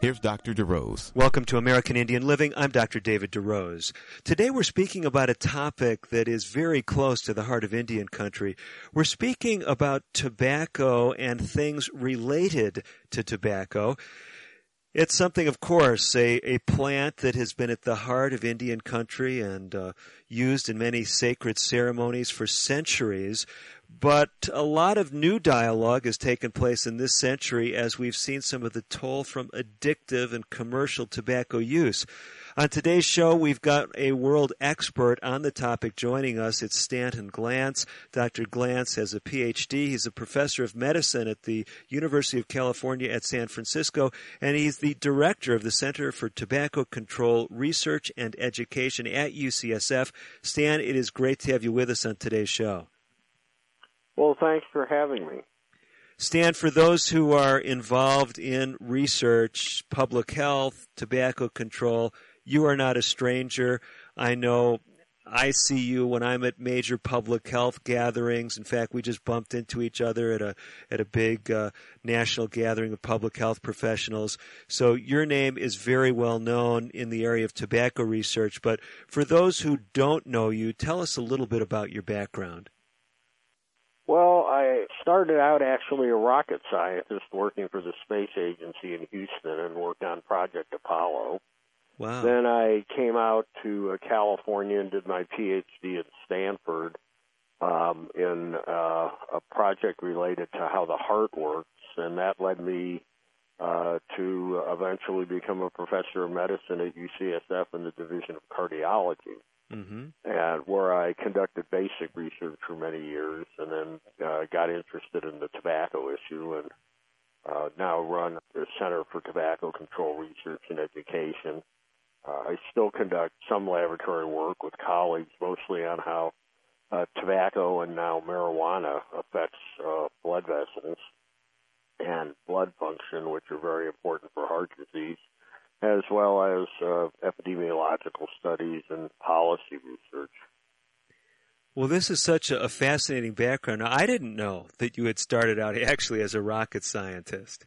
Here's Dr. DeRose. Welcome to American Indian Living. I'm Dr. David DeRose. Today we're speaking about a topic that is very close to the heart of Indian country. We're speaking about tobacco and things related to tobacco. It's something, of course, a, a plant that has been at the heart of Indian country and uh, used in many sacred ceremonies for centuries. But a lot of new dialogue has taken place in this century as we've seen some of the toll from addictive and commercial tobacco use. On today's show, we've got a world expert on the topic joining us. It's Stanton Glantz. Dr. Glantz has a PhD. He's a professor of medicine at the University of California at San Francisco, and he's the director of the Center for Tobacco Control Research and Education at UCSF. Stan, it is great to have you with us on today's show. Well, thanks for having me. Stan, for those who are involved in research, public health, tobacco control, you are not a stranger. I know I see you when I'm at major public health gatherings. In fact, we just bumped into each other at a at a big uh, national gathering of public health professionals. So your name is very well known in the area of tobacco research. But for those who don't know you, tell us a little bit about your background. I started out actually a rocket scientist working for the space agency in Houston and worked on Project Apollo. Wow. Then I came out to uh, California and did my PhD at Stanford um, in uh, a project related to how the heart works, and that led me uh, to eventually become a professor of medicine at UCSF in the Division of Cardiology mm-hmm. and where I conducted basic research for many years, and then uh, got interested in the tobacco issue, and uh, now run the Center for Tobacco Control Research and Education. Uh, I still conduct some laboratory work with colleagues, mostly on how uh, tobacco and now marijuana affects uh, blood vessels and blood function, which are very important for heart disease as well as uh, epidemiological studies and policy research. Well, this is such a fascinating background. Now, I didn't know that you had started out actually as a rocket scientist.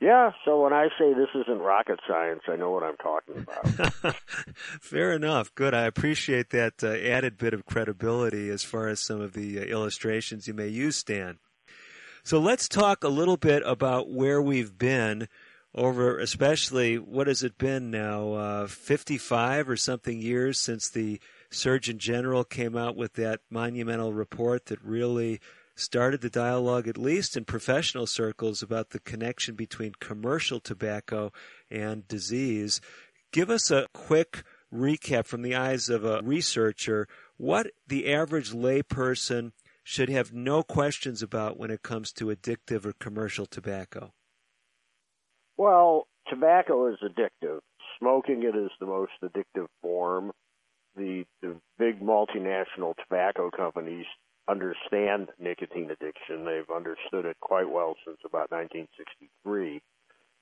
Yeah, so when I say this isn't rocket science, I know what I'm talking about. Fair enough. Good. I appreciate that uh, added bit of credibility as far as some of the uh, illustrations you may use, Stan. So let's talk a little bit about where we've been over especially what has it been now uh, 55 or something years since the surgeon general came out with that monumental report that really started the dialogue at least in professional circles about the connection between commercial tobacco and disease. Give us a quick recap from the eyes of a researcher what the average layperson should have no questions about when it comes to addictive or commercial tobacco well, tobacco is addictive. Smoking it is the most addictive form. The, the big multinational tobacco companies understand nicotine addiction. They've understood it quite well since about 1963.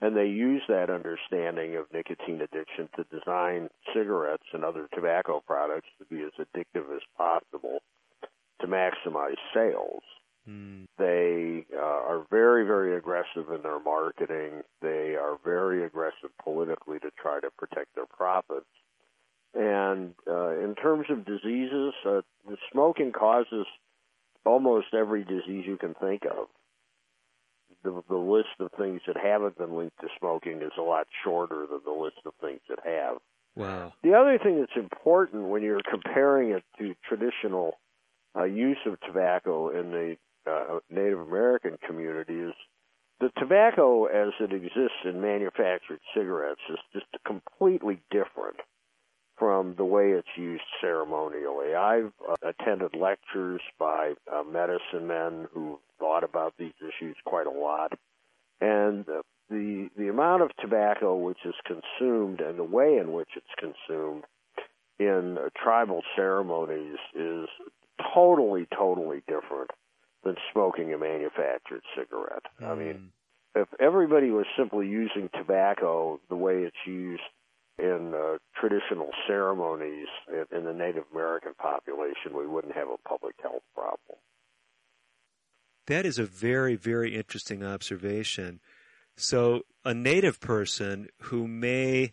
And they use that understanding of nicotine addiction to design cigarettes and other tobacco products to be as addictive as possible to maximize sales. Mm. They uh, are very, very aggressive in their marketing. They are very aggressive politically to try to protect their profits. And uh, in terms of diseases, uh, the smoking causes almost every disease you can think of. The, the list of things that haven't been linked to smoking is a lot shorter than the list of things that have. Wow. The other thing that's important when you're comparing it to traditional uh, use of tobacco in the uh, Native American community is the tobacco as it exists in manufactured cigarettes is just completely different from the way it's used ceremonially. I've uh, attended lectures by uh, medicine men who thought about these issues quite a lot, and uh, the the amount of tobacco which is consumed and the way in which it's consumed in tribal ceremonies is totally, totally different than smoking a manufactured cigarette. Mm. I mean, if everybody was simply using tobacco the way it's used in uh, traditional ceremonies in, in the Native American population, we wouldn't have a public health problem. That is a very, very interesting observation. So, a native person who may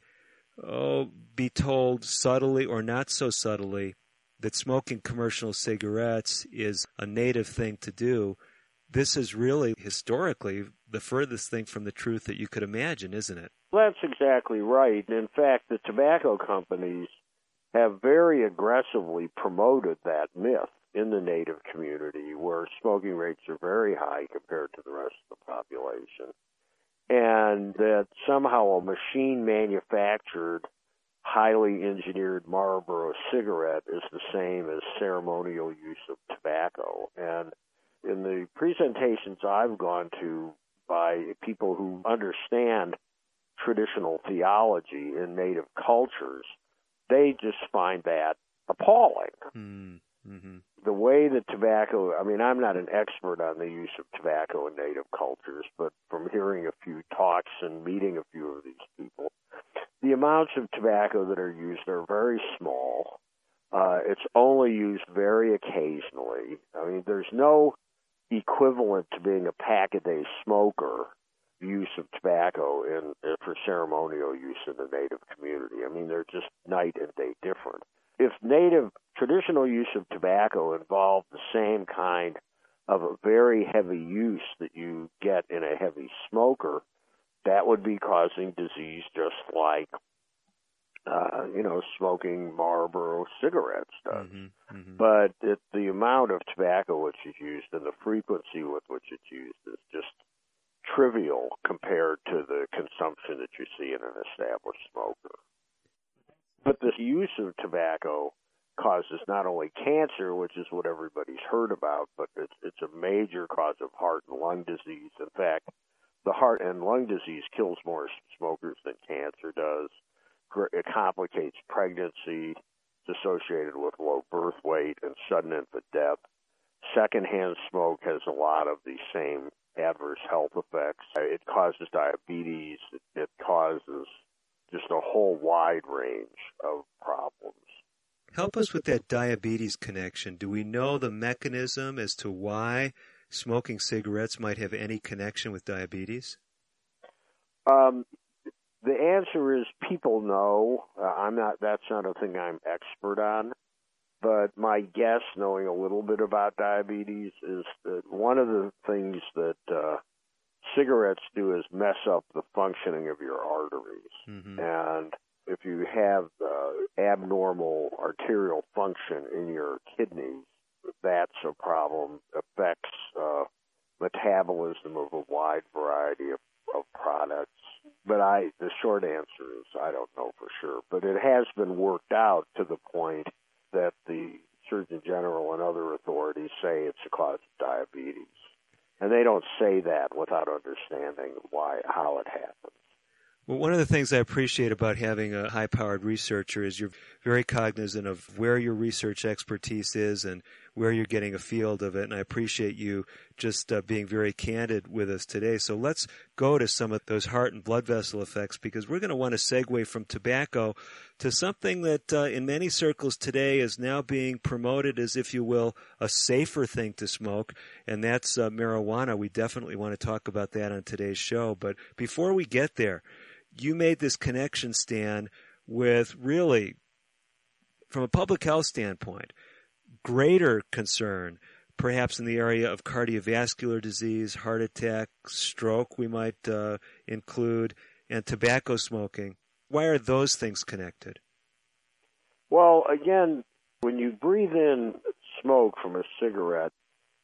oh, be told subtly or not so subtly that smoking commercial cigarettes is a native thing to do, this is really historically the furthest thing from the truth that you could imagine, isn't it? That's exactly right. In fact, the tobacco companies have very aggressively promoted that myth in the native community where smoking rates are very high compared to the rest of the population. And that somehow a machine manufactured, highly engineered Marlboro cigarette is the same as ceremonial use of tobacco. And in the presentations I've gone to by people who understand traditional theology in native cultures, they just find that appalling. Mm. Mm-hmm. The way that tobacco, I mean, I'm not an expert on the use of tobacco in native cultures, but from hearing a few talks and meeting a few of these people, the amounts of tobacco that are used are very small. Uh, it's only used very occasionally. I mean, there's no equivalent to being a pack a day smoker use of tobacco in, in for ceremonial use in the native community. I mean, they're just night and day different. If native traditional use of tobacco involved the same kind of a very heavy use that you get in a heavy smoker, that would be causing disease just like uh, you know, smoking Marlboro cigarettes does. Mm-hmm, mm-hmm. But it, the amount of tobacco which is used and the frequency with which it's used is just trivial compared to the consumption that you see in an established smoker. But the use of tobacco causes not only cancer, which is what everybody's heard about, but it's, it's a major cause of heart and lung disease. In fact, the heart and lung disease kills more smokers than cancer does. It complicates pregnancy. It's associated with low birth weight and sudden infant death. Secondhand smoke has a lot of the same adverse health effects. It causes diabetes. It causes just a whole wide range of problems. Help us with that diabetes connection. Do we know the mechanism as to why smoking cigarettes might have any connection with diabetes? Um, the answer is people know. Uh, I'm not. That's not a thing I'm expert on. But my guess, knowing a little bit about diabetes, is that one of the things that uh, cigarettes do is mess up the functioning of your arteries. Mm-hmm. And if you have uh, abnormal arterial function in your kidneys, that's a problem. Affects uh, metabolism of a wide variety of, of products. But I, the short answer is I don't know for sure. But it has been worked out to the point that the Surgeon General and other authorities say it's a cause of diabetes. And they don't say that without understanding why how it happens. Well, one of the things I appreciate about having a high powered researcher is you're very cognizant of where your research expertise is and where you're getting a field of it. And I appreciate you just uh, being very candid with us today. So let's go to some of those heart and blood vessel effects because we're going to want to segue from tobacco to something that uh, in many circles today is now being promoted as, if you will, a safer thing to smoke. And that's uh, marijuana. We definitely want to talk about that on today's show. But before we get there, you made this connection, Stan, with really, from a public health standpoint, greater concern, perhaps in the area of cardiovascular disease, heart attack, stroke, we might uh, include, and tobacco smoking. Why are those things connected? Well, again, when you breathe in smoke from a cigarette,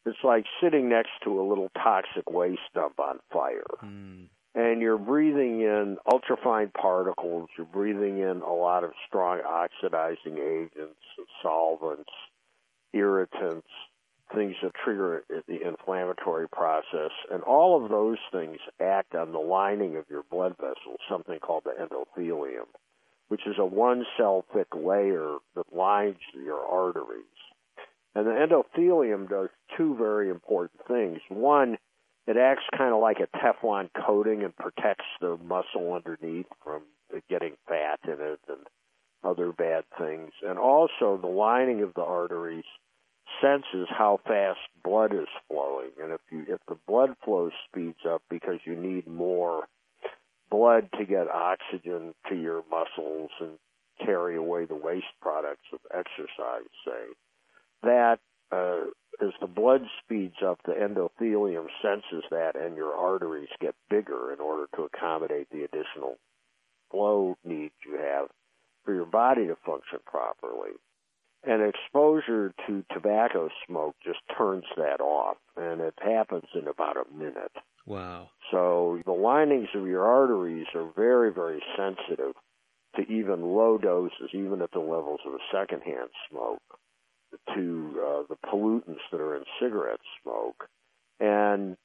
it's like sitting next to a little toxic waste dump on fire. Mm and you're breathing in ultrafine particles, you're breathing in a lot of strong oxidizing agents, and solvents, irritants, things that trigger the inflammatory process, and all of those things act on the lining of your blood vessels, something called the endothelium, which is a one cell thick layer that lines your arteries. And the endothelium does two very important things. One, it acts kind of like a Teflon coating and protects the muscle underneath from getting fat in it and other bad things. And also, the lining of the arteries senses how fast blood is flowing. And if you if the blood flow speeds up because you need more blood to get oxygen to your muscles and carry away the waste products of exercise, say, that uh, as the blood speeds up, the endothelium senses that, and your arteries get bigger in order to accommodate the additional flow needs you have for your body to function properly. And exposure to tobacco smoke just turns that off, and it happens in about a minute. Wow. So the linings of your arteries are very, very sensitive to even low doses, even at the levels of a secondhand smoke, to uh, the pollutants that are in cigarette smoke. And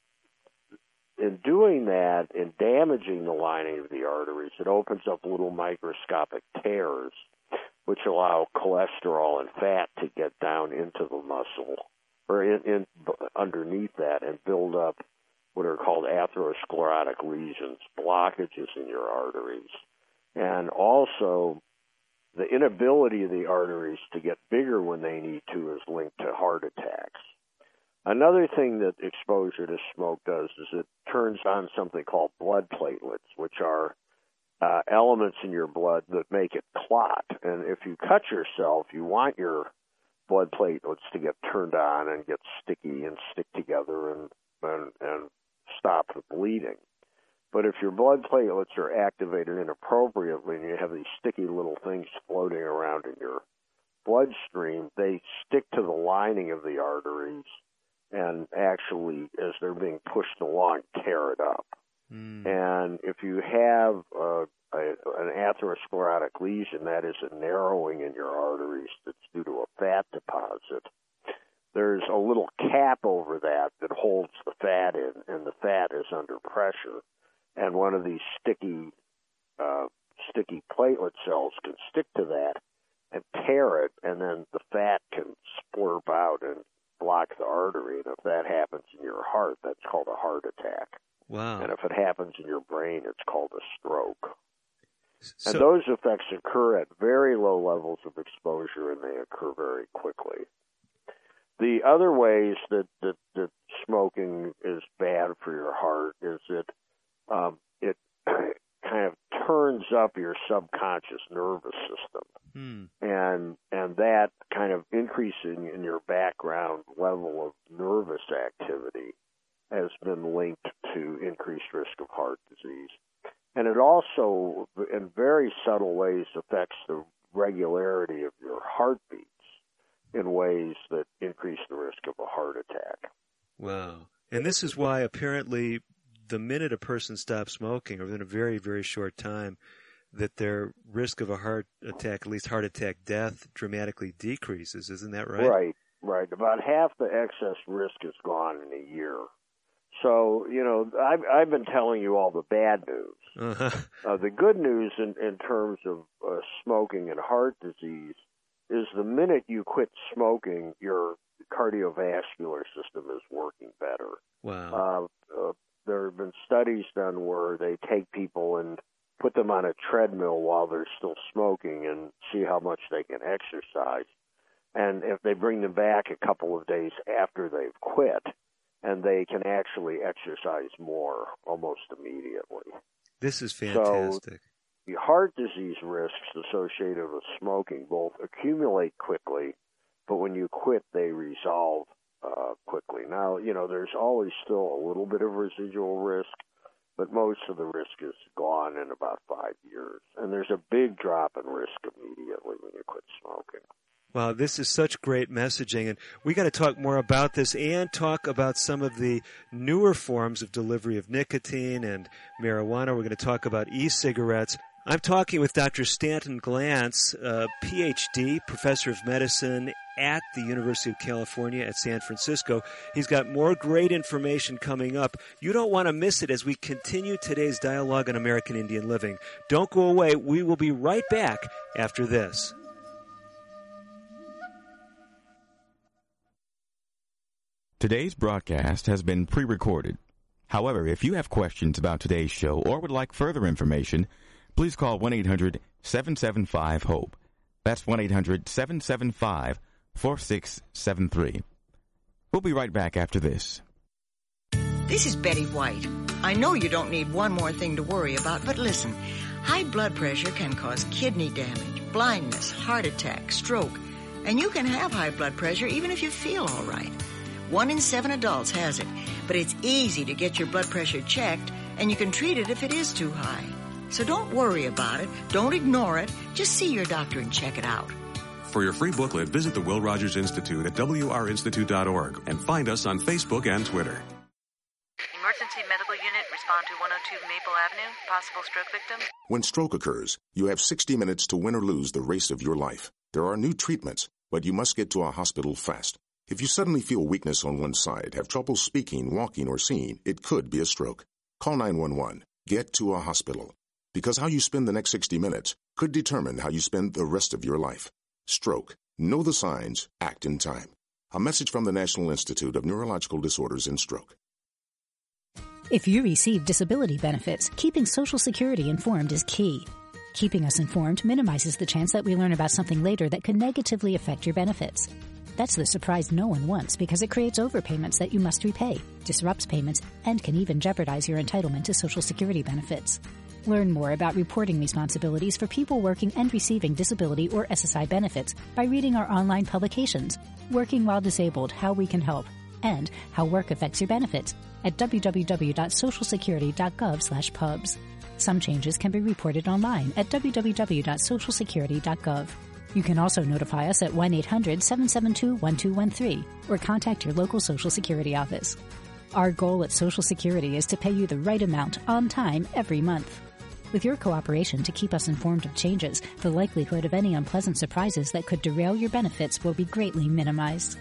in doing that, in damaging the lining of the arteries, it opens up little microscopic tears, which allow cholesterol and fat to get down into the muscle or in, in underneath that and build up what are called atherosclerotic lesions, blockages in your arteries. And also, the inability of the arteries to get bigger when they need to is linked to heart attacks. Another thing that exposure to smoke does is it turns on something called blood platelets, which are uh, elements in your blood that make it clot. And if you cut yourself, you want your blood platelets to get turned on and get sticky and stick together and and, and stop the bleeding. But if your blood platelets are activated inappropriately and you have these sticky little things floating around in your bloodstream, they stick to the lining of the arteries and actually, as they're being pushed along, tear it up. Mm. And if you have a, a, an atherosclerotic lesion, that is a narrowing in your arteries that's due to a fat deposit, there's a little cap over that that holds the fat in, and the fat is under pressure. And one of these sticky, uh, sticky platelet cells can stick to that and tear it, and then the fat can splurp out and block the artery. And if that happens in your heart, that's called a heart attack. Wow. And if it happens in your brain, it's called a stroke. So, and those effects occur at very low levels of exposure and they occur very quickly. The other ways that, that, that smoking is bad for your heart is that um, it kind of turns up your subconscious nervous system, hmm. and and that kind of increasing in your background level of nervous activity has been linked to increased risk of heart disease, and it also, in very subtle ways, affects the regularity of your heartbeats in ways that increase the risk of a heart attack. Wow. And this is why apparently the minute a person stops smoking, or within a very, very short time, that their risk of a heart attack, at least heart attack death, dramatically decreases. Isn't that right? Right, right. About half the excess risk is gone in a year. So, you know, I've, I've been telling you all the bad news. Uh-huh. Uh, the good news in, in terms of uh, smoking and heart disease is the minute you quit smoking, your cardiovascular system is working better. Wow. Uh, uh, there have been studies done where they take people and put them on a treadmill while they're still smoking and see how much they can exercise. And if they bring them back a couple of days after they've quit, and they can actually exercise more almost immediately. This is fantastic. So the heart disease risks associated with smoking both accumulate quickly, when you quit, they resolve uh, quickly. Now, you know, there's always still a little bit of residual risk, but most of the risk is gone in about five years. And there's a big drop in risk immediately when you quit smoking. Wow, this is such great messaging. And we got to talk more about this and talk about some of the newer forms of delivery of nicotine and marijuana. We're going to talk about e cigarettes. I'm talking with Dr. Stanton Glantz, PhD, professor of medicine at the University of California at San Francisco. He's got more great information coming up. You don't want to miss it as we continue today's dialogue on American Indian living. Don't go away. We will be right back after this. Today's broadcast has been pre recorded. However, if you have questions about today's show or would like further information, please call 1 800 775 HOPE. That's 1 800 775 4673. We'll be right back after this. This is Betty White. I know you don't need one more thing to worry about, but listen. High blood pressure can cause kidney damage, blindness, heart attack, stroke, and you can have high blood pressure even if you feel all right. One in seven adults has it, but it's easy to get your blood pressure checked, and you can treat it if it is too high. So don't worry about it. Don't ignore it. Just see your doctor and check it out. For your free booklet, visit the Will Rogers Institute at wrinstitute.org and find us on Facebook and Twitter. Emergency medical unit, respond to 102 Maple Avenue, possible stroke victim. When stroke occurs, you have 60 minutes to win or lose the race of your life. There are new treatments, but you must get to a hospital fast. If you suddenly feel weakness on one side, have trouble speaking, walking, or seeing, it could be a stroke. Call 911. Get to a hospital. Because how you spend the next 60 minutes could determine how you spend the rest of your life. Stroke. Know the signs. Act in time. A message from the National Institute of Neurological Disorders and Stroke. If you receive disability benefits, keeping Social Security informed is key. Keeping us informed minimizes the chance that we learn about something later that could negatively affect your benefits. That's the surprise no one wants because it creates overpayments that you must repay, disrupts payments, and can even jeopardize your entitlement to Social Security benefits. Learn more about reporting responsibilities for people working and receiving disability or SSI benefits by reading our online publications, Working While Disabled, How We Can Help, and How Work Affects Your Benefits at www.socialsecurity.gov pubs. Some changes can be reported online at www.socialsecurity.gov. You can also notify us at 1 800 772 1213 or contact your local Social Security office. Our goal at Social Security is to pay you the right amount on time every month. With your cooperation to keep us informed of changes, the likelihood of any unpleasant surprises that could derail your benefits will be greatly minimized.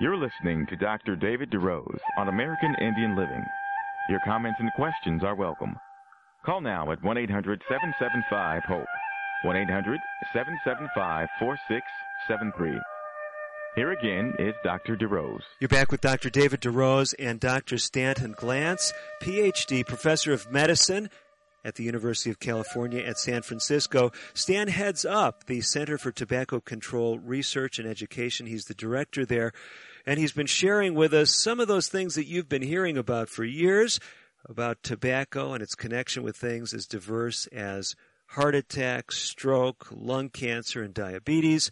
You're listening to Dr. David DeRose on American Indian Living. Your comments and questions are welcome. Call now at 1 800 775 HOPE. 1 800 775 4673. Here again is Dr. DeRose. You're back with Dr. David DeRose and Dr. Stanton Glantz, PhD, professor of medicine at the University of California at San Francisco. Stan heads up the Center for Tobacco Control Research and Education. He's the director there, and he's been sharing with us some of those things that you've been hearing about for years about tobacco and its connection with things as diverse as heart attack, stroke, lung cancer, and diabetes.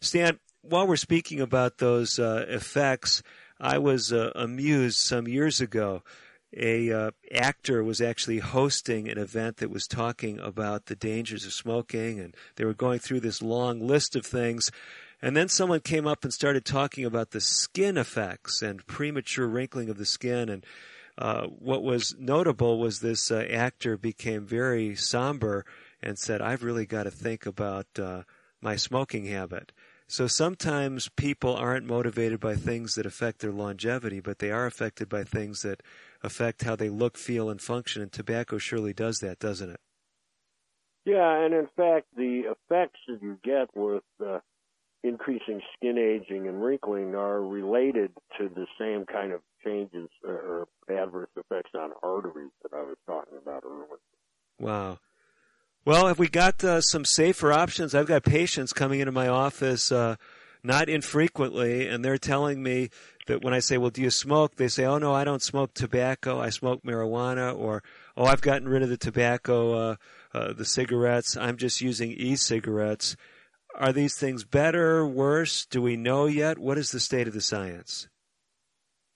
Stan, while we're speaking about those uh, effects, I was uh, amused some years ago. A uh, actor was actually hosting an event that was talking about the dangers of smoking, and they were going through this long list of things. And then someone came up and started talking about the skin effects and premature wrinkling of the skin. And uh, what was notable was this uh, actor became very somber and said, "I've really got to think about uh, my smoking habit." So sometimes people aren't motivated by things that affect their longevity, but they are affected by things that affect how they look, feel, and function. And tobacco surely does that, doesn't it? Yeah, and in fact, the effects that you get with uh, increasing skin aging and wrinkling are related to the same kind of changes or adverse effects on arteries that I was talking about earlier. Wow. Well, have we got uh, some safer options? I've got patients coming into my office uh, not infrequently, and they're telling me that when I say, "Well, do you smoke?" they say, "Oh no, I don't smoke tobacco. I smoke marijuana," or "Oh, I've gotten rid of the tobacco, uh, uh, the cigarettes. I'm just using e-cigarettes." Are these things better, worse? Do we know yet? What is the state of the science?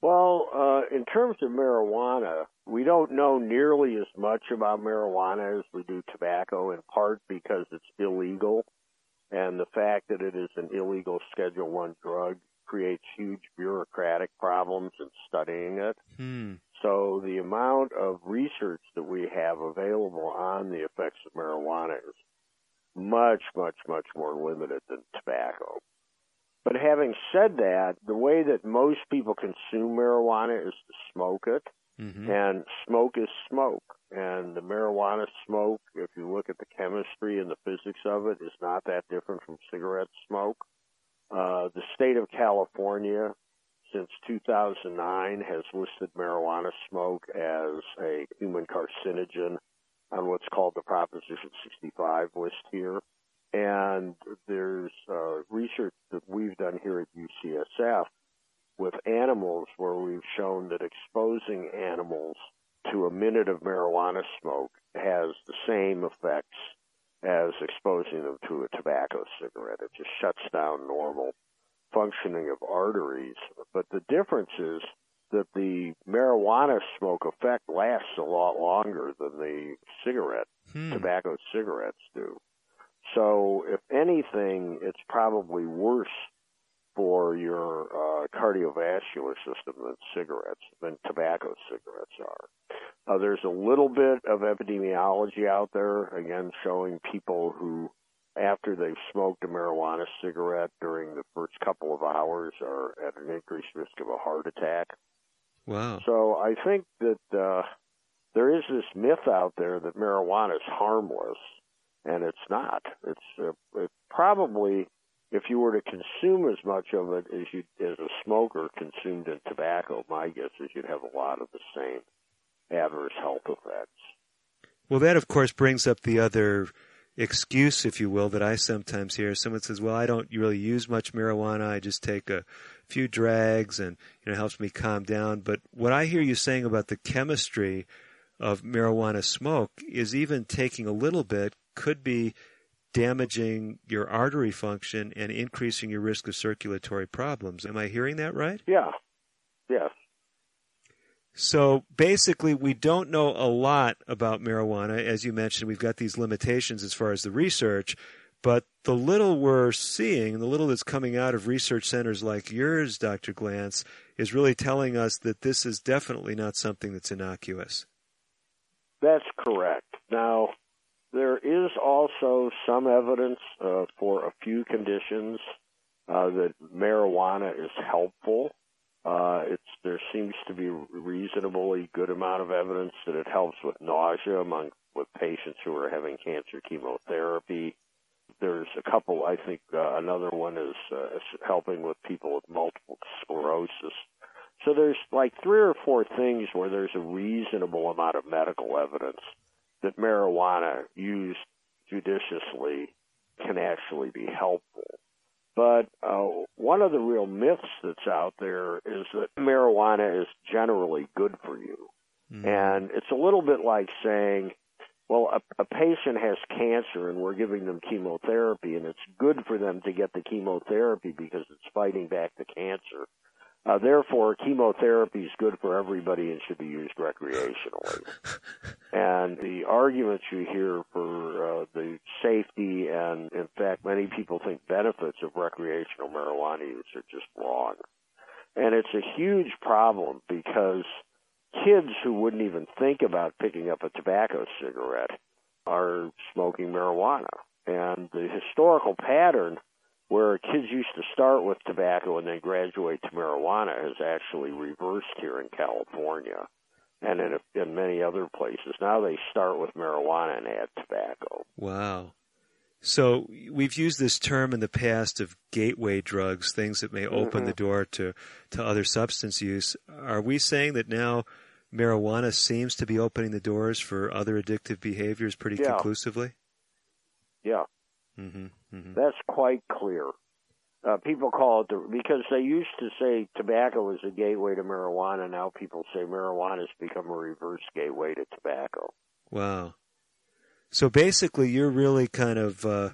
Well, uh, in terms of marijuana, we don't know nearly as much about marijuana as we do tobacco, in part because it's illegal, and the fact that it is an illegal Schedule One drug creates huge bureaucratic problems in studying it. Hmm. So the amount of research that we have available on the effects of marijuana is much, much, much more limited than tobacco. But having said that, the way that most people consume marijuana is to smoke it. Mm-hmm. And smoke is smoke. And the marijuana smoke, if you look at the chemistry and the physics of it, is not that different from cigarette smoke. Uh, the state of California, since 2009, has listed marijuana smoke as a human carcinogen on what's called the Proposition 65 list here. And there's uh, research that we've done here at UCSF with animals where we've shown that exposing animals to a minute of marijuana smoke has the same effects as exposing them to a tobacco cigarette. It just shuts down normal functioning of arteries. But the difference is that the marijuana smoke effect lasts a lot longer than the cigarette, hmm. tobacco cigarettes do. So, if anything, it's probably worse for your uh, cardiovascular system than cigarettes, than tobacco cigarettes are. Uh, there's a little bit of epidemiology out there, again, showing people who, after they've smoked a marijuana cigarette during the first couple of hours, are at an increased risk of a heart attack. Wow. So I think that uh, there is this myth out there that marijuana is harmless, and it's not. It's uh, it probably if you were to consume as much of it as you as a smoker consumed in tobacco, my guess is you'd have a lot of the same adverse health effects. Well, that of course brings up the other excuse, if you will, that I sometimes hear. Someone says, "Well, I don't really use much marijuana. I just take a few drags, and you know, it helps me calm down." But what I hear you saying about the chemistry of marijuana smoke is even taking a little bit could be damaging your artery function and increasing your risk of circulatory problems. Am I hearing that right? Yeah. Yes. So basically, we don't know a lot about marijuana. As you mentioned, we've got these limitations as far as the research, but the little we're seeing, the little that's coming out of research centers like yours, Dr. Glantz, is really telling us that this is definitely not something that's innocuous. That's correct. Now, there is also some evidence uh, for a few conditions uh, that marijuana is helpful. Uh, there seems to be reasonably good amount of evidence that it helps with nausea among with patients who are having cancer chemotherapy. There's a couple. I think uh, another one is, uh, is helping with people with multiple sclerosis. So there's like three or four things where there's a reasonable amount of medical evidence that marijuana used judiciously can actually be helpful. But uh, one of the real myths that's out there is that marijuana is generally good for you. Mm-hmm. And it's a little bit like saying, well, a, a patient has cancer and we're giving them chemotherapy, and it's good for them to get the chemotherapy because it's fighting back the cancer. Uh, therefore, chemotherapy is good for everybody and should be used recreationally. and the arguments you hear for uh, the safety and, in fact, many people think benefits of recreational marijuana use are just wrong. And it's a huge problem because kids who wouldn't even think about picking up a tobacco cigarette are smoking marijuana. And the historical pattern where kids used to start with tobacco and then graduate to marijuana has actually reversed here in California and in, in many other places. Now they start with marijuana and add tobacco. Wow. So we've used this term in the past of gateway drugs, things that may open mm-hmm. the door to, to other substance use. Are we saying that now marijuana seems to be opening the doors for other addictive behaviors pretty yeah. conclusively? Yeah. Mm-hmm, mm-hmm. That's quite clear. Uh, people call it the, because they used to say tobacco is a gateway to marijuana. Now people say marijuana has become a reverse gateway to tobacco. Wow. So basically, you're really kind of, uh,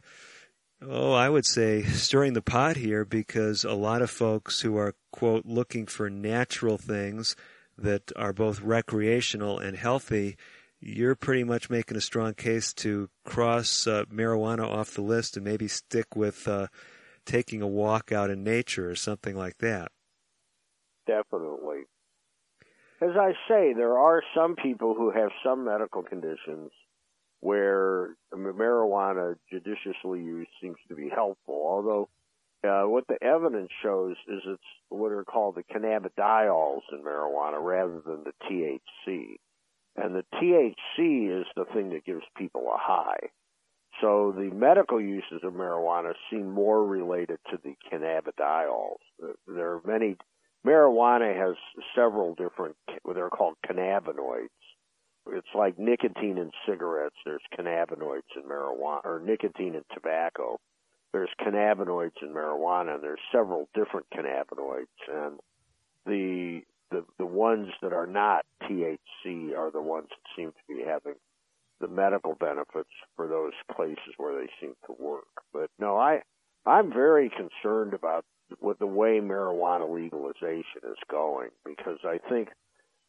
oh, I would say, stirring the pot here because a lot of folks who are, quote, looking for natural things that are both recreational and healthy you're pretty much making a strong case to cross uh, marijuana off the list and maybe stick with uh, taking a walk out in nature or something like that. Definitely. as I say, there are some people who have some medical conditions where marijuana judiciously used seems to be helpful. Although uh, what the evidence shows is it's what are called the cannabidiols in marijuana rather than the THC. And the THC is the thing that gives people a high. So the medical uses of marijuana seem more related to the cannabidiols. There are many, marijuana has several different, they're called cannabinoids. It's like nicotine in cigarettes. There's cannabinoids in marijuana, or nicotine in tobacco. There's cannabinoids in marijuana, and there's several different cannabinoids. And the the the ones that are not THC are the ones that seem to be having the medical benefits for those places where they seem to work. But no, I I'm very concerned about with the way marijuana legalization is going because I think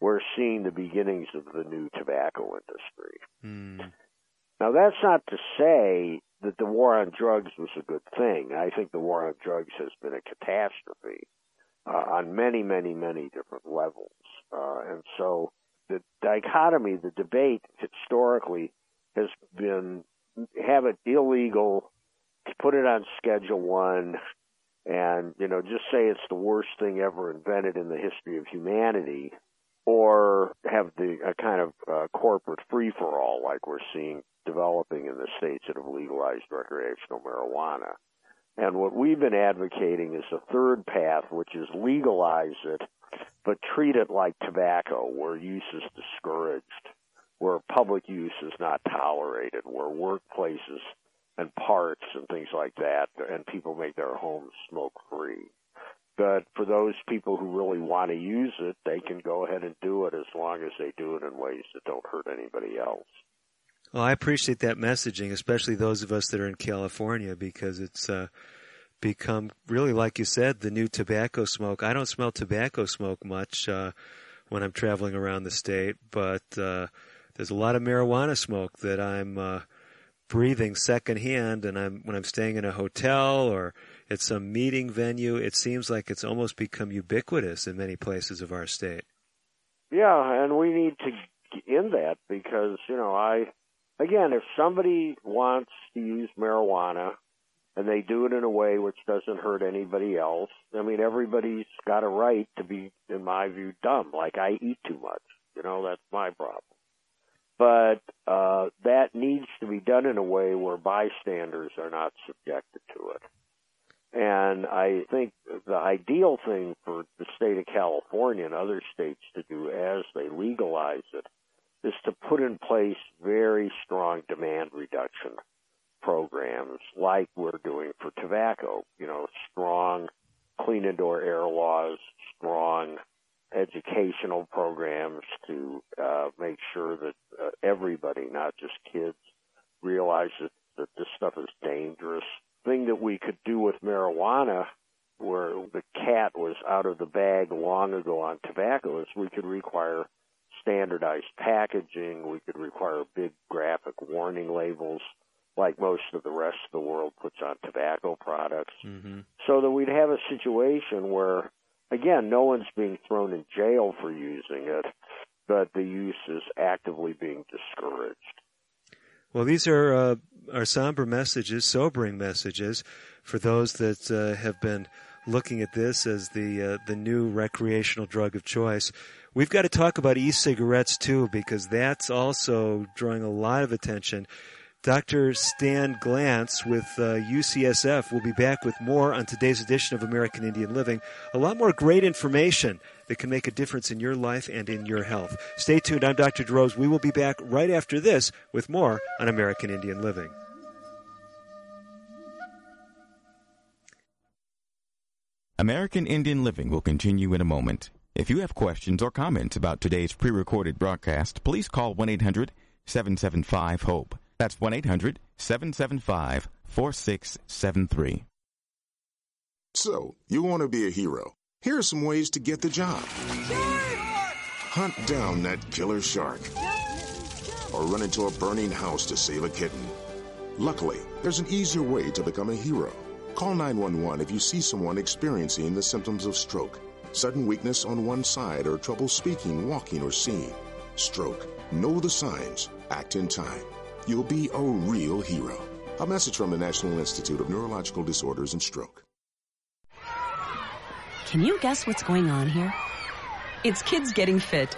we're seeing the beginnings of the new tobacco industry. Mm. Now that's not to say that the war on drugs was a good thing. I think the war on drugs has been a catastrophe on many, many, many different levels. Uh, and so the dichotomy, the debate historically has been have it illegal, put it on Schedule One, and you know just say it's the worst thing ever invented in the history of humanity, or have the a kind of uh, corporate free for all like we're seeing developing in the states that have legalized recreational marijuana. And what we've been advocating is a third path, which is legalize it but treat it like tobacco, where use is discouraged, where public use is not tolerated, where workplaces and parks and things like that, and people make their homes smoke free. But for those people who really want to use it, they can go ahead and do it as long as they do it in ways that don't hurt anybody else. Well, I appreciate that messaging, especially those of us that are in California, because it's uh, become really, like you said, the new tobacco smoke. I don't smell tobacco smoke much uh, when I'm traveling around the state, but uh, there's a lot of marijuana smoke that I'm uh, breathing secondhand, and I'm when I'm staying in a hotel or at some meeting venue. It seems like it's almost become ubiquitous in many places of our state. Yeah, and we need to end that because you know I again, if somebody wants to use marijuana and they do it in a way which doesn't hurt anybody else. I mean, everybody's got a right to be, in my view, dumb. Like I eat too much. You know, that's my problem. But uh, that needs to be done in a way where bystanders are not subjected to it. And I think the ideal thing for the state of California and other states to do as they legalize it is to put in place very strong demand reduction programs like we're doing for tobacco. You know, strong clean indoor air laws, strong educational programs to uh, make sure that uh, everybody, not just kids, realizes that this stuff is dangerous. Thing that we could do with marijuana, where the cat was out of the bag long ago on tobacco, is we could require standardized packaging. We could require big graphic warning labels like most of the rest of the world puts on tobacco products, mm-hmm. so that we'd have a situation where, again, no one's being thrown in jail for using it, but the use is actively being discouraged. Well, these are uh, are somber messages, sobering messages for those that uh, have been looking at this as the uh, the new recreational drug of choice. We've got to talk about e-cigarettes too, because that's also drawing a lot of attention. Dr. Stan Glantz with uh, UCSF will be back with more on today's edition of American Indian Living. A lot more great information that can make a difference in your life and in your health. Stay tuned. I'm Dr. DeRose. We will be back right after this with more on American Indian Living. American Indian Living will continue in a moment. If you have questions or comments about today's pre recorded broadcast, please call 1 800 775 HOPE. That's 1 800 775 4673. So, you want to be a hero. Here are some ways to get the job hunt down that killer shark, or run into a burning house to save a kitten. Luckily, there's an easier way to become a hero. Call 911 if you see someone experiencing the symptoms of stroke. Sudden weakness on one side or trouble speaking, walking, or seeing. Stroke. Know the signs. Act in time. You'll be a real hero. A message from the National Institute of Neurological Disorders and Stroke. Can you guess what's going on here? It's kids getting fit.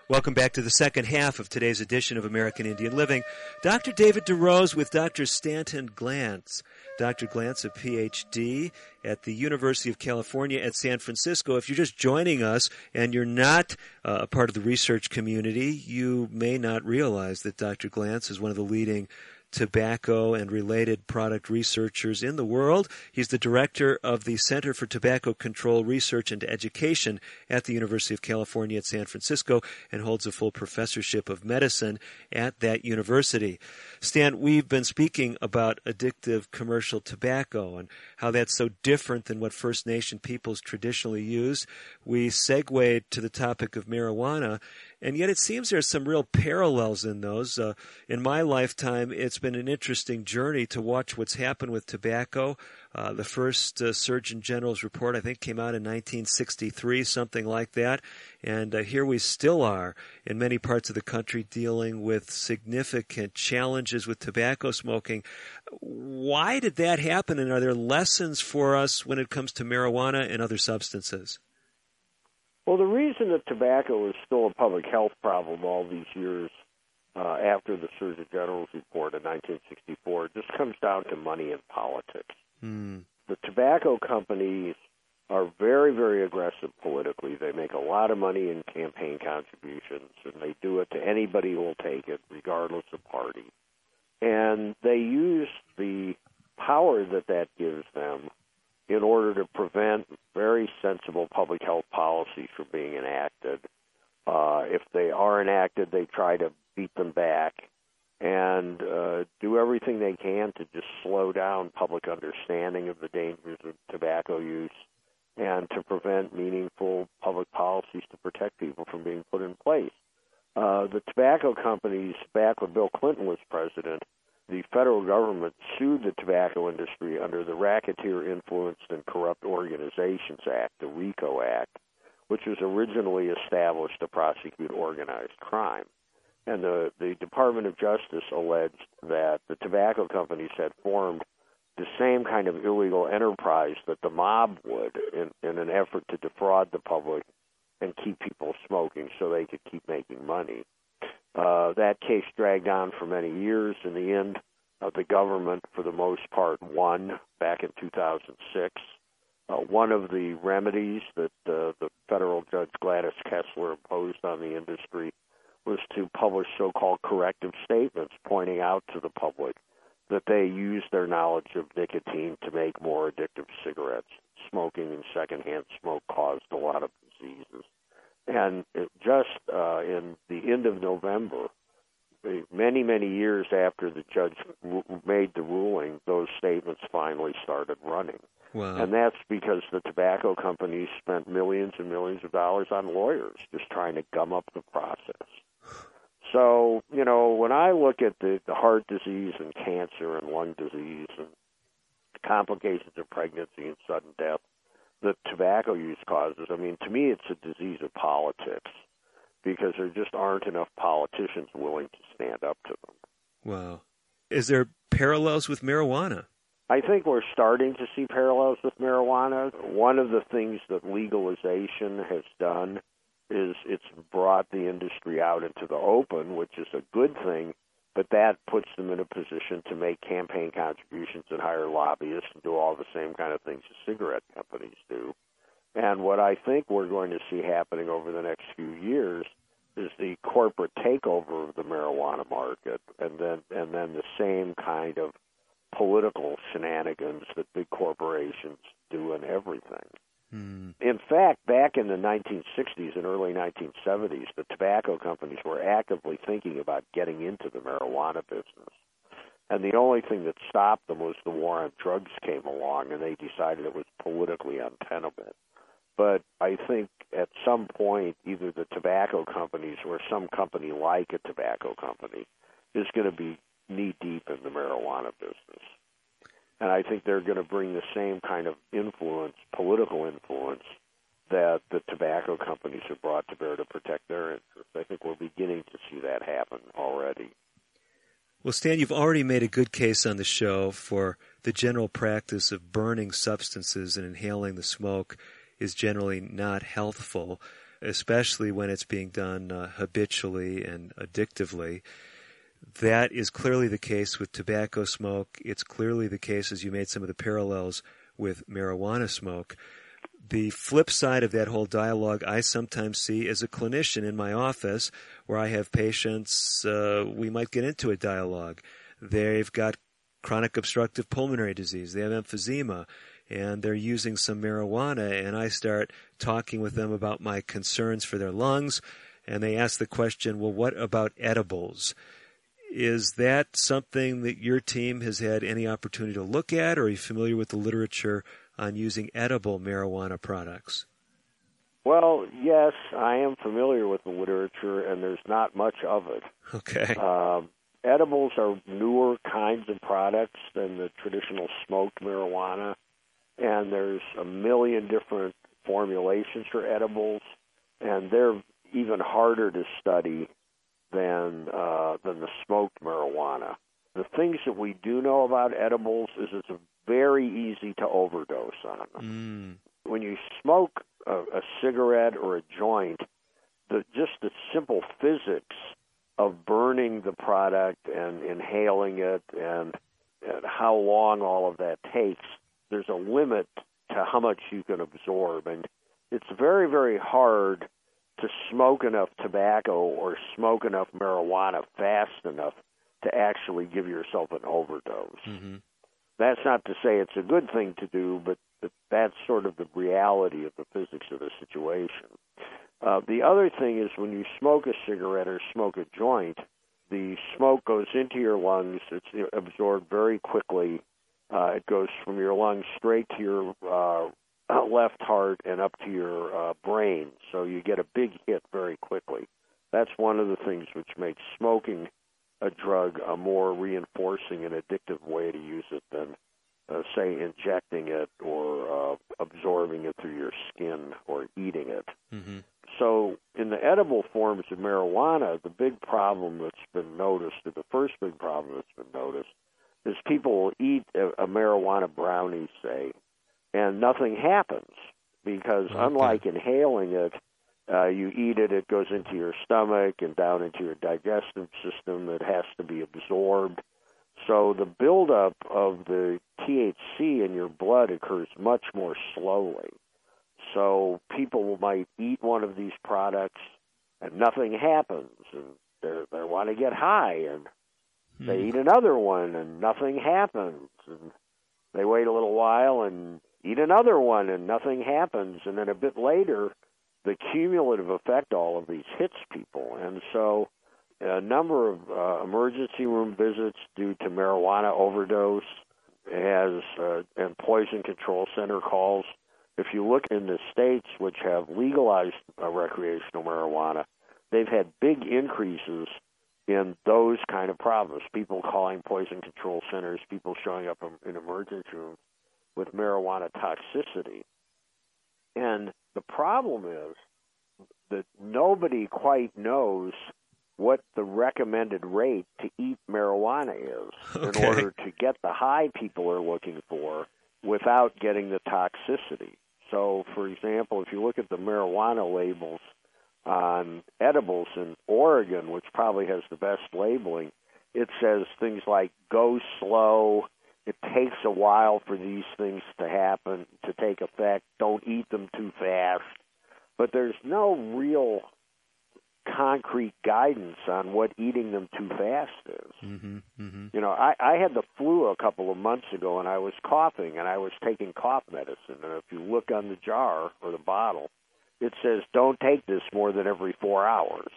Welcome back to the second half of today's edition of American Indian Living. Dr. David DeRose with Dr. Stanton Glantz. Dr. Glantz, a PhD at the University of California at San Francisco. If you're just joining us and you're not uh, a part of the research community, you may not realize that Dr. Glantz is one of the leading tobacco and related product researchers in the world. He's the director of the Center for Tobacco Control Research and Education at the University of California at San Francisco and holds a full professorship of medicine at that university. Stan, we've been speaking about addictive commercial tobacco and how that's so different than what First Nation peoples traditionally use. We segued to the topic of marijuana and yet it seems there's some real parallels in those. Uh, in my lifetime, it's been an interesting journey to watch what's happened with tobacco. Uh, the first uh, Surgeon General's report, I think, came out in 1963, something like that. And uh, here we still are in many parts of the country dealing with significant challenges with tobacco smoking. Why did that happen? And are there lessons for us when it comes to marijuana and other substances? Well, the reason that tobacco is still a public health problem all these years uh, after the Surgeon General's report in 1964 just comes down to money and politics. Mm. The tobacco companies are very, very aggressive politically. They make a lot of money in campaign contributions, and they do it to anybody who will take it, regardless of party. And they use the power that that gives them in order to prevent very sensible public health policies from being enacted. Uh, if they are enacted, they try to beat them back and uh, do everything they can to just slow down public understanding of the dangers of tobacco use and to prevent meaningful public policies to protect people from being put in place. Uh, the tobacco companies, back when Bill Clinton was president, the federal government sued the tobacco industry under the Racketeer Influenced and Corrupt Organizations Act, the RICO Act, which was originally established to prosecute organized crime. And the, the Department of Justice alleged that the tobacco companies had formed the same kind of illegal enterprise that the mob would in, in an effort to defraud the public and keep people smoking so they could keep making money. Uh, that case dragged on for many years. In the end, uh, the government, for the most part, won back in 2006. Uh, one of the remedies that uh, the federal judge Gladys Kessler imposed on the industry was to publish so-called corrective statements pointing out to the public that they use their knowledge of nicotine to make more addictive cigarettes. Smoking and secondhand smoke caused a lot of diseases. And just uh, in the end of November, many, many years after the judge made the ruling, those statements finally started running. Wow. And that's because the tobacco companies spent millions and millions of dollars on lawyers just trying to gum up the process. So, you know, when I look at the, the heart disease and cancer and lung disease and complications of pregnancy and sudden death that tobacco use causes, I mean, to me, it's a disease of politics because there just aren't enough politicians willing to stand up to them. Wow. Is there parallels with marijuana? I think we're starting to see parallels with marijuana. One of the things that legalization has done is it's brought the industry out into the open, which is a good thing, but that puts them in a position to make campaign contributions and hire lobbyists and do all the same kind of things as cigarette companies do. And what I think we're going to see happening over the next few years is the corporate takeover of the marijuana market and then and then the same kind of political shenanigans that big corporations do in everything. Hmm. In fact, back in the 1960s and early 1970s, the tobacco companies were actively thinking about getting into the marijuana business. And the only thing that stopped them was the war on drugs came along, and they decided it was politically untenable. But I think at some point, either the tobacco companies or some company like a tobacco company is going to be knee deep in the marijuana business. And I think they're going to bring the same kind of influence, political influence, that the tobacco companies have brought to bear to protect their interests. I think we're beginning to see that happen already. Well, Stan, you've already made a good case on the show for the general practice of burning substances and inhaling the smoke is generally not healthful, especially when it's being done uh, habitually and addictively. That is clearly the case with tobacco smoke. It's clearly the case, as you made some of the parallels with marijuana smoke. The flip side of that whole dialogue I sometimes see as a clinician in my office where I have patients, uh, we might get into a dialogue. They've got chronic obstructive pulmonary disease, they have emphysema, and they're using some marijuana, and I start talking with them about my concerns for their lungs, and they ask the question, well, what about edibles? Is that something that your team has had any opportunity to look at, or are you familiar with the literature on using edible marijuana products? Well, yes, I am familiar with the literature, and there's not much of it. Okay. Um, edibles are newer kinds of products than the traditional smoked marijuana, and there's a million different formulations for edibles, and they're even harder to study than uh, than the smoked marijuana. The things that we do know about edibles is it's very easy to overdose on them. Mm. When you smoke a, a cigarette or a joint, the just the simple physics of burning the product and inhaling it and, and how long all of that takes, there's a limit to how much you can absorb, and it's very very hard to smoke enough tobacco or smoke enough marijuana fast enough to actually give yourself an overdose. Mm-hmm. That's not to say it's a good thing to do, but, but that's sort of the reality of the physics of the situation. Uh, the other thing is when you smoke a cigarette or smoke a joint, the smoke goes into your lungs. It's absorbed very quickly. Uh, it goes from your lungs straight to your uh, left heart and up to your uh, brain, so you get a big hit very quickly. That's one of the things which makes smoking a drug a more reinforcing and addictive way to use it than, uh, say, injecting it or uh, absorbing it through your skin or eating it. Mm-hmm. So, in the edible forms of marijuana, the big problem that's been noticed, or the first big problem that's been noticed, is people will eat a, a marijuana brownie, say, and nothing happens because okay. unlike inhaling it, uh, you eat it, it goes into your stomach and down into your digestive system. It has to be absorbed. So the buildup of the THC in your blood occurs much more slowly. So people might eat one of these products and nothing happens, and they they want to get high, and Hmm. they eat another one and nothing happens, and they wait a little while and eat another one and nothing happens, and then a bit later the cumulative effect all of these hits people. And so a number of uh, emergency room visits due to marijuana overdose has uh, and poison control center calls. If you look in the states which have legalized uh, recreational marijuana, they've had big increases in those kind of problems. People calling poison control centers, people showing up in emergency rooms with marijuana toxicity. And the problem is that nobody quite knows what the recommended rate to eat marijuana is okay. in order to get the high people are looking for without getting the toxicity. So, for example, if you look at the marijuana labels on edibles in Oregon, which probably has the best labeling, it says things like go slow. It takes a while for these things to happen, to take effect. Don't eat them too fast. But there's no real concrete guidance on what eating them too fast is. Mm-hmm, mm-hmm. You know, I, I had the flu a couple of months ago, and I was coughing, and I was taking cough medicine. And if you look on the jar or the bottle, it says don't take this more than every four hours,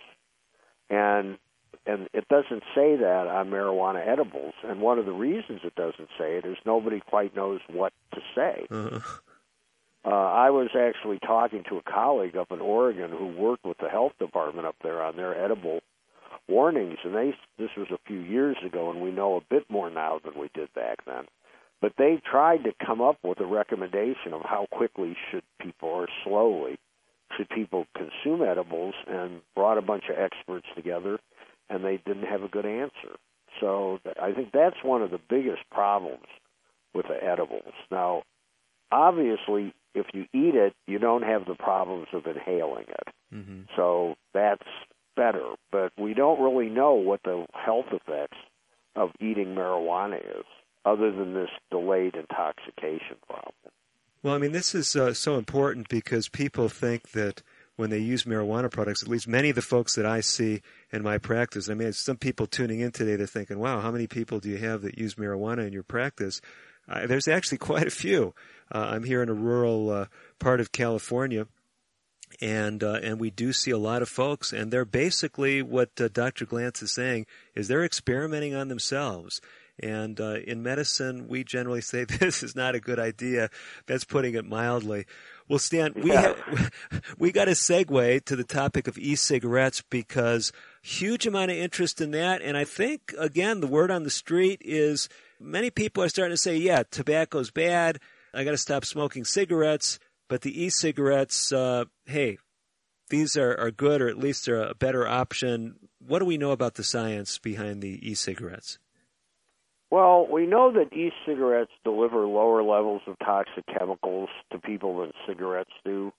and and it doesn't say that on marijuana edibles. And one of the reasons it doesn't say it is nobody quite knows what to say. Uh-huh. Uh, I was actually talking to a colleague up in Oregon who worked with the health department up there on their edible warnings, and they this was a few years ago, and we know a bit more now than we did back then. But they tried to come up with a recommendation of how quickly should people, or slowly, should people consume edibles, and brought a bunch of experts together, and they didn't have a good answer. So I think that's one of the biggest problems with the edibles. Now, obviously, if you eat it, you don't have the problems of inhaling it. Mm-hmm. So that's better. But we don't really know what the health effects of eating marijuana is, other than this delayed intoxication problem. Well, I mean, this is uh, so important because people think that when they use marijuana products, at least many of the folks that I see in my practice, I mean, some people tuning in today, they're thinking, wow, how many people do you have that use marijuana in your practice? Uh, there's actually quite a few. Uh, I'm here in a rural uh, part of California, and uh, and we do see a lot of folks, and they're basically what uh, Dr. Glantz is saying is they're experimenting on themselves. And uh, in medicine, we generally say this is not a good idea. That's putting it mildly. Well, Stan, we yeah. ha- we got to segue to the topic of e-cigarettes because huge amount of interest in that, and I think again the word on the street is many people are starting to say, yeah, tobacco's bad. I got to stop smoking cigarettes. But the e-cigarettes, uh, hey, these are, are good, or at least they're a better option. What do we know about the science behind the e-cigarettes? Well, we know that e-cigarettes deliver lower levels of toxic chemicals to people than cigarettes do.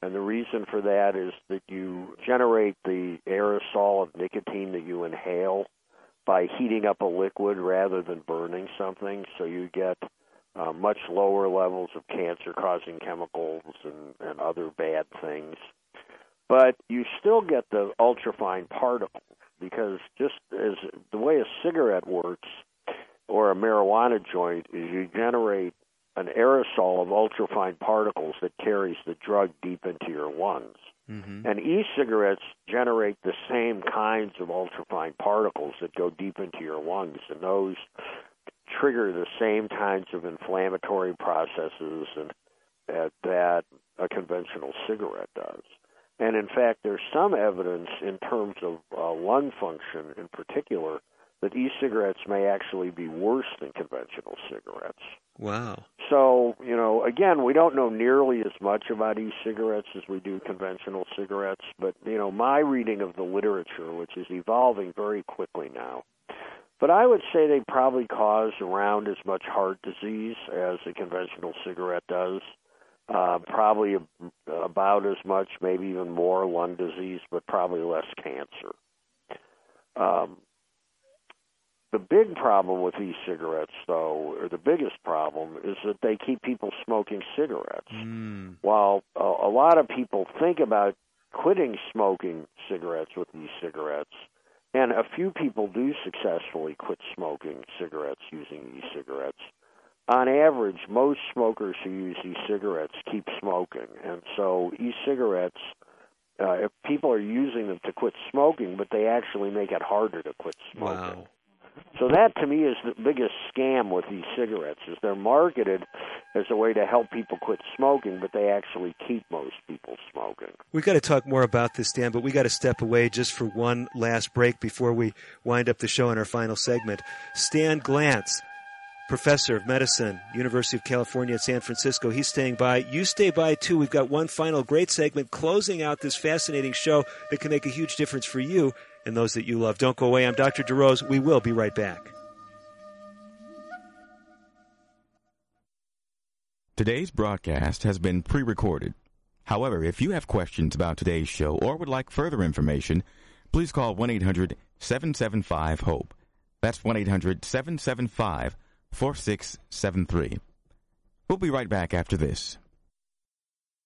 And the reason for that is that you generate the aerosol of nicotine that you inhale by heating up a liquid rather than burning something. So you get uh, much lower levels of cancer causing chemicals and, and other bad things. But you still get the ultrafine particles because just as the way a cigarette works or a marijuana joint is you generate an aerosol of ultrafine particles that carries the drug deep into your lungs. Mm-hmm. And e-cigarettes generate the same kinds of ultrafine particles that go deep into your lungs, and those trigger the same kinds of inflammatory processes and that, that a conventional cigarette does. And in fact, there's some evidence in terms of uh, lung function in particular that e-cigarettes may actually be worse than conventional cigarettes. Wow. So, you know, again, we don't know nearly as much about e-cigarettes as we do conventional cigarettes, but, you know, my reading of the literature, which is evolving very quickly now, but I would say they probably cause around as much heart disease as a conventional cigarette does. Uh, probably about as much, maybe even more lung disease, but probably less cancer. Um, the big problem with e-cigarettes, though, or the biggest problem, is that they keep people smoking cigarettes. Mm. While a, a lot of people think about quitting smoking cigarettes with e-cigarettes, and a few people do successfully quit smoking cigarettes using e-cigarettes. On average, most smokers who use e-cigarettes keep smoking, and so e-cigarettes uh, if people are using them to quit smoking, but they actually make it harder to quit smoking. Wow. So that to me is the biggest scam with these cigarettes is they're marketed as a way to help people quit smoking, but they actually keep most people smoking. We got to talk more about this, Dan, but we got to step away just for one last break before we wind up the show in our final segment. Stan Glantz, professor of medicine, University of California at San Francisco. He's staying by. You stay by too. We've got one final great segment closing out this fascinating show that can make a huge difference for you and those that you love. Don't go away. I'm Dr. DeRose. We will be right back. Today's broadcast has been pre recorded. However, if you have questions about today's show or would like further information, please call 1 800 775 HOPE. That's 1 800 775 4673. We'll be right back after this.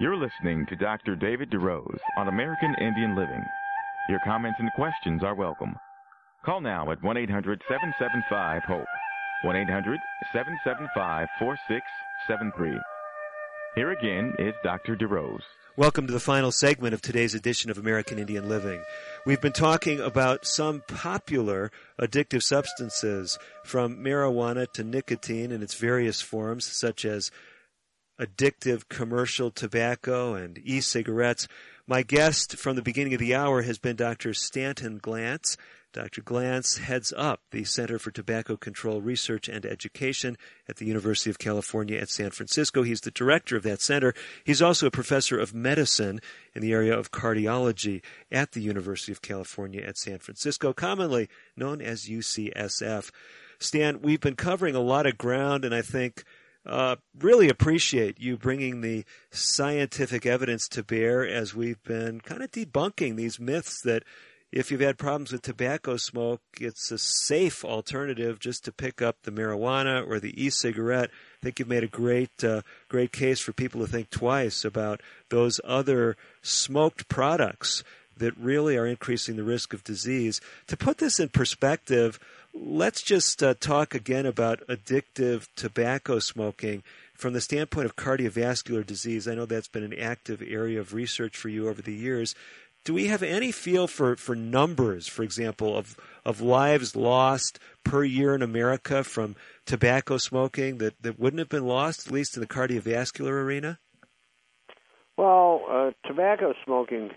You're listening to Dr. David DeRose on American Indian Living. Your comments and questions are welcome. Call now at 1 800 775 HOPE. 1 800 775 4673. Here again is Dr. DeRose. Welcome to the final segment of today's edition of American Indian Living. We've been talking about some popular addictive substances, from marijuana to nicotine in its various forms, such as addictive commercial tobacco and e cigarettes. My guest from the beginning of the hour has been Dr. Stanton Glantz. Dr. Glantz heads up the Center for Tobacco Control Research and Education at the University of California at San Francisco. He's the director of that center. He's also a professor of medicine in the area of cardiology at the University of California at San Francisco, commonly known as UCSF. Stan, we've been covering a lot of ground, and I think uh, really appreciate you bringing the scientific evidence to bear as we've been kind of debunking these myths that if you've had problems with tobacco smoke, it's a safe alternative just to pick up the marijuana or the e-cigarette. I think you've made a great, uh, great case for people to think twice about those other smoked products that really are increasing the risk of disease. To put this in perspective, let's just uh, talk again about addictive tobacco smoking from the standpoint of cardiovascular disease. I know that's been an active area of research for you over the years do we have any feel for, for numbers, for example, of, of lives lost per year in America from tobacco smoking that, that wouldn't have been lost, at least in the cardiovascular arena? Well, uh, tobacco smoking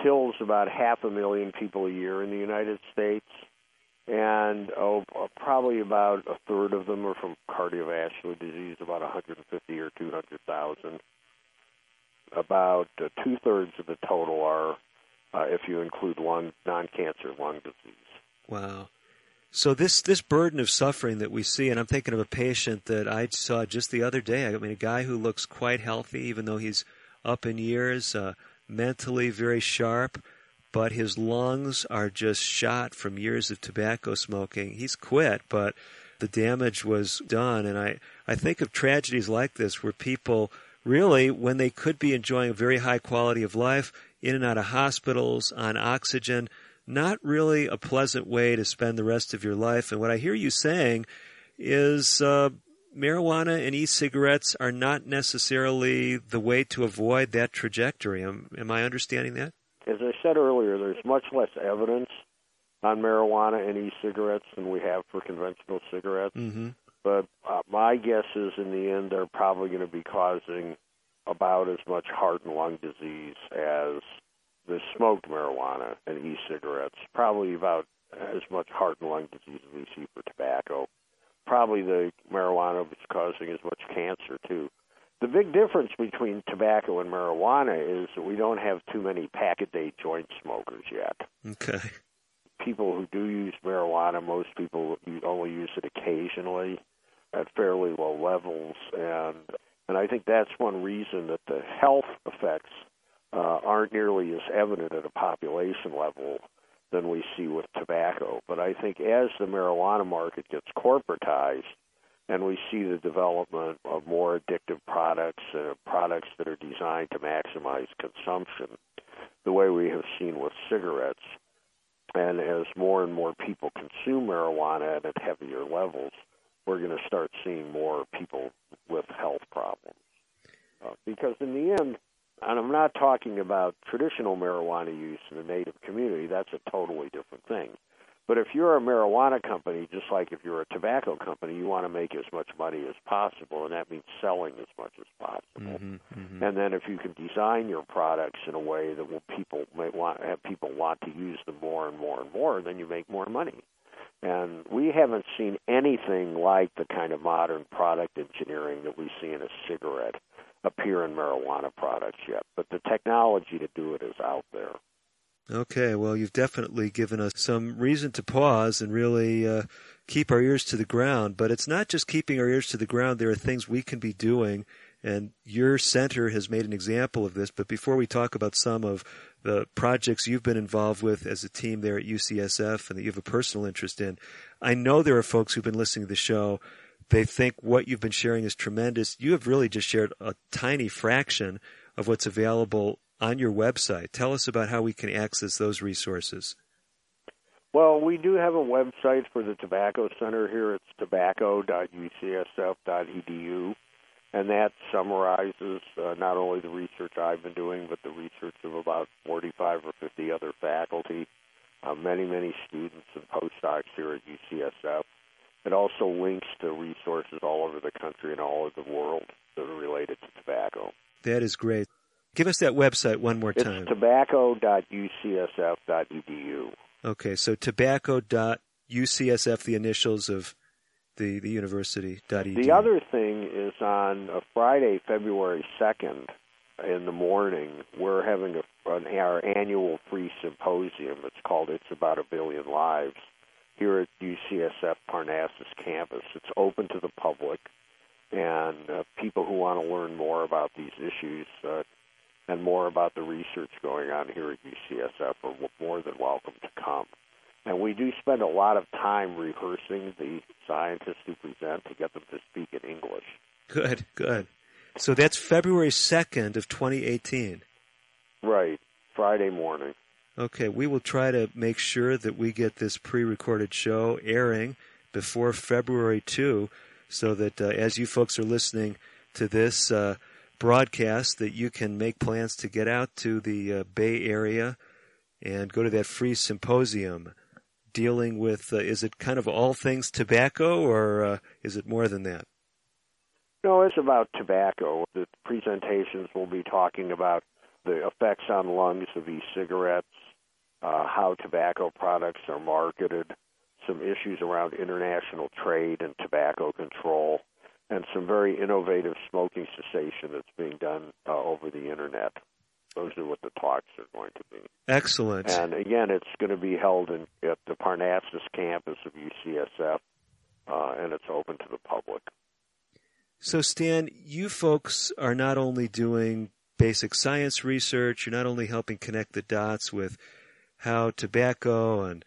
kills about half a million people a year in the United States, and oh, probably about a third of them are from cardiovascular disease, about 150 or 200,000. about uh, two thirds of the total are uh, if you include lung non-cancer lung disease. Wow. So this this burden of suffering that we see, and I'm thinking of a patient that I saw just the other day. I mean, a guy who looks quite healthy, even though he's up in years, uh, mentally very sharp, but his lungs are just shot from years of tobacco smoking. He's quit, but the damage was done. And I, I think of tragedies like this where people really, when they could be enjoying a very high quality of life, in and out of hospitals, on oxygen, not really a pleasant way to spend the rest of your life. And what I hear you saying is uh, marijuana and e-cigarettes are not necessarily the way to avoid that trajectory. Am, am I understanding that? As I said earlier, there's much less evidence on marijuana and e-cigarettes than we have for conventional cigarettes. Mm-hmm. But uh, my guess is, in the end, they're probably going to be causing about as much heart and lung disease as the smoked marijuana and e-cigarettes. Probably about as much heart and lung disease as we see for tobacco. Probably the marijuana is causing as much cancer too. The big difference between tobacco and marijuana is that we don't have too many pack a day joint smokers yet. Okay. People who do use marijuana, most people only use it occasionally at fairly low levels, and and I think that's one reason that the health effects uh, aren't nearly as evident at a population level than we see with tobacco. But I think as the marijuana market gets corporatized, and we see the development of more addictive products, uh, products that are designed to maximize consumption, the way we have seen with cigarettes. And as more and more people consume marijuana at heavier levels, we're going to start seeing more people with health problems. Uh, because in the end, and I'm not talking about traditional marijuana use in the native community, that's a totally different thing. But if you're a marijuana company, just like if you're a tobacco company, you want to make as much money as possible, and that means selling as much as possible. Mm-hmm, mm-hmm. And then if you can design your products in a way that will people may want have people want to use them more and more and more, then you make more money. And we haven't seen anything like the kind of modern product engineering that we see in a cigarette appear in marijuana products yet. But the technology to do it is out there. Okay, well, you've definitely given us some reason to pause and really uh, keep our ears to the ground. But it's not just keeping our ears to the ground, there are things we can be doing. And your center has made an example of this. But before we talk about some of the projects you've been involved with as a team there at UCSF and that you have a personal interest in, I know there are folks who've been listening to the show. They think what you've been sharing is tremendous. You have really just shared a tiny fraction of what's available on your website. Tell us about how we can access those resources. Well, we do have a website for the Tobacco Center here. It's tobacco.ucsf.edu, and that summarizes uh, not only the research I've been doing, but the research of about 45 or 50 other faculty, uh, many, many students and postdocs here at UCSF. It also links to resources all over the country and all over the world that are related to tobacco. That is great. Give us that website one more time. It's tobacco.ucsf.edu. Okay, so tobacco.ucsf, the initials of the, the university. .edu. The other thing is on a Friday, February 2nd in the morning, we're having a, an, our annual free symposium. It's called It's About a Billion Lives here at UCSF Parnassus campus. It's open to the public, and uh, people who want to learn more about these issues uh, and more about the research going on here at UCSF are more than welcome to come. And we do spend a lot of time rehearsing the scientists who present to get them to speak in English. Good, good. So that's February 2nd of 2018. Right, Friday morning. Okay, we will try to make sure that we get this pre-recorded show airing before February 2 so that uh, as you folks are listening to this uh, broadcast that you can make plans to get out to the uh, Bay Area and go to that free symposium dealing with uh, is it kind of all things tobacco or uh, is it more than that? No, it's about tobacco. The presentations will be talking about the effects on lungs of e-cigarettes, uh, how tobacco products are marketed, some issues around international trade and tobacco control, and some very innovative smoking cessation that's being done uh, over the internet. Those are what the talks are going to be. Excellent. And again, it's going to be held in, at the Parnassus campus of UCSF, uh, and it's open to the public. So, Stan, you folks are not only doing basic science research, you're not only helping connect the dots with how tobacco and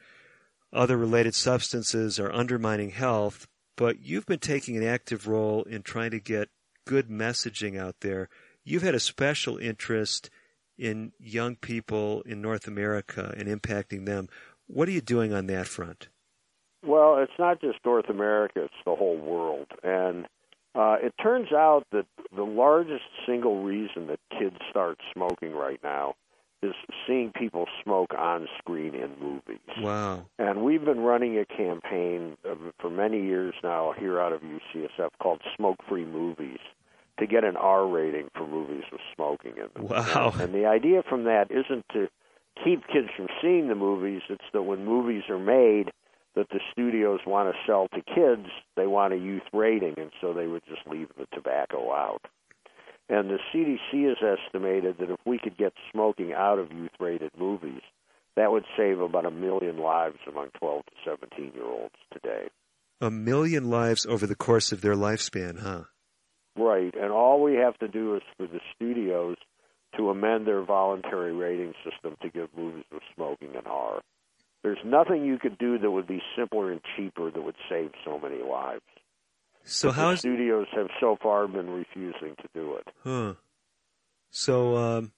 other related substances are undermining health, but you've been taking an active role in trying to get good messaging out there. You've had a special interest in young people in North America and impacting them. What are you doing on that front? Well, it's not just North America, it's the whole world. And uh, it turns out that the largest single reason that kids start smoking right now is seeing people smoke on screen in movies. Wow. And we've been running a campaign for many years now here out of UCSF called Smoke Free Movies to get an R rating for movies with smoking in them. Wow. And the idea from that isn't to keep kids from seeing the movies, it's that when movies are made that the studios want to sell to kids, they want a youth rating, and so they would just leave the tobacco out. And the CDC has estimated that if we could get smoking out of youth rated movies, that would save about a million lives among 12 to 17 year olds today. A million lives over the course of their lifespan, huh? Right. And all we have to do is for the studios to amend their voluntary rating system to give movies with smoking an R. There's nothing you could do that would be simpler and cheaper that would save so many lives. So how the studios have so far been refusing to do it. Huh. So, um,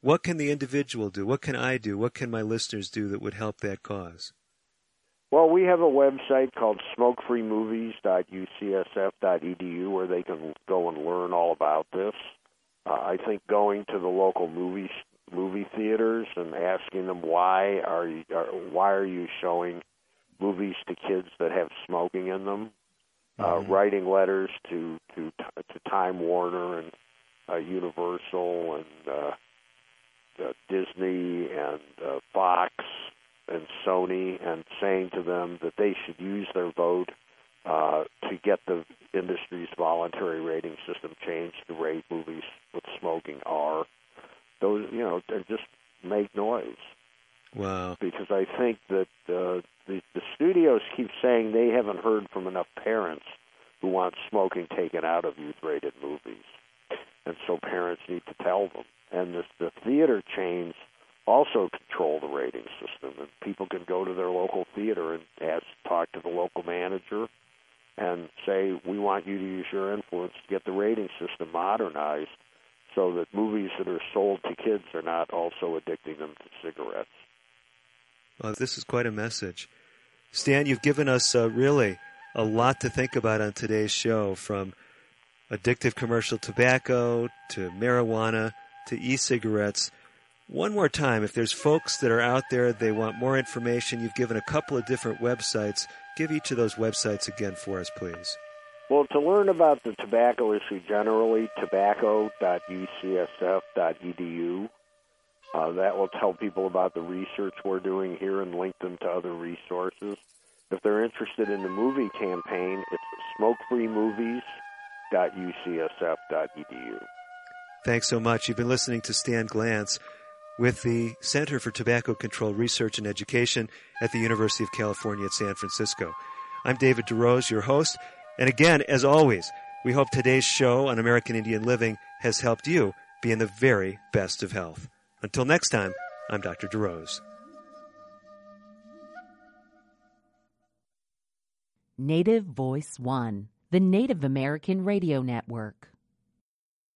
what can the individual do? What can I do? What can my listeners do that would help that cause? Well, we have a website called smokefreemovies.ucsf.edu where they can go and learn all about this. Uh, I think going to the local movie movie theaters and asking them why are you are, why are you showing movies to kids that have smoking in them, uh, writing letters to to to Time Warner and uh, Universal and uh, uh, Disney and uh, Fox and Sony and saying to them that they should use their vote uh, to get the industry's voluntary rating system changed to rate movies with smoking R. Those, you know, they just make noise. Wow. Because I think that uh, studios keep saying they haven't heard from enough parents who want smoking taken out of youth-rated movies, and so parents need to tell them. And the, the theater chains also control the rating system, and people can go to their local theater and ask, talk to the local manager, and say, "We want you to use your influence to get the rating system modernized." So that movies that are sold to kids are not also addicting them to cigarettes. Well, this is quite a message. Stan, you've given us uh, really a lot to think about on today's show from addictive commercial tobacco to marijuana to e cigarettes. One more time, if there's folks that are out there, they want more information, you've given a couple of different websites. Give each of those websites again for us, please. Well, to learn about the tobacco issue generally, tobacco.ucsf.edu. Uh, that will tell people about the research we're doing here and link them to other resources. If they're interested in the movie campaign, it's smokefreemovies.ucsf.edu. Thanks so much. You've been listening to Stan Glantz with the Center for Tobacco Control Research and Education at the University of California at San Francisco. I'm David DeRose, your host. And again, as always, we hope today's show on American Indian Living has helped you be in the very best of health. Until next time, I'm Dr. DeRose. Native Voice One, the Native American Radio Network.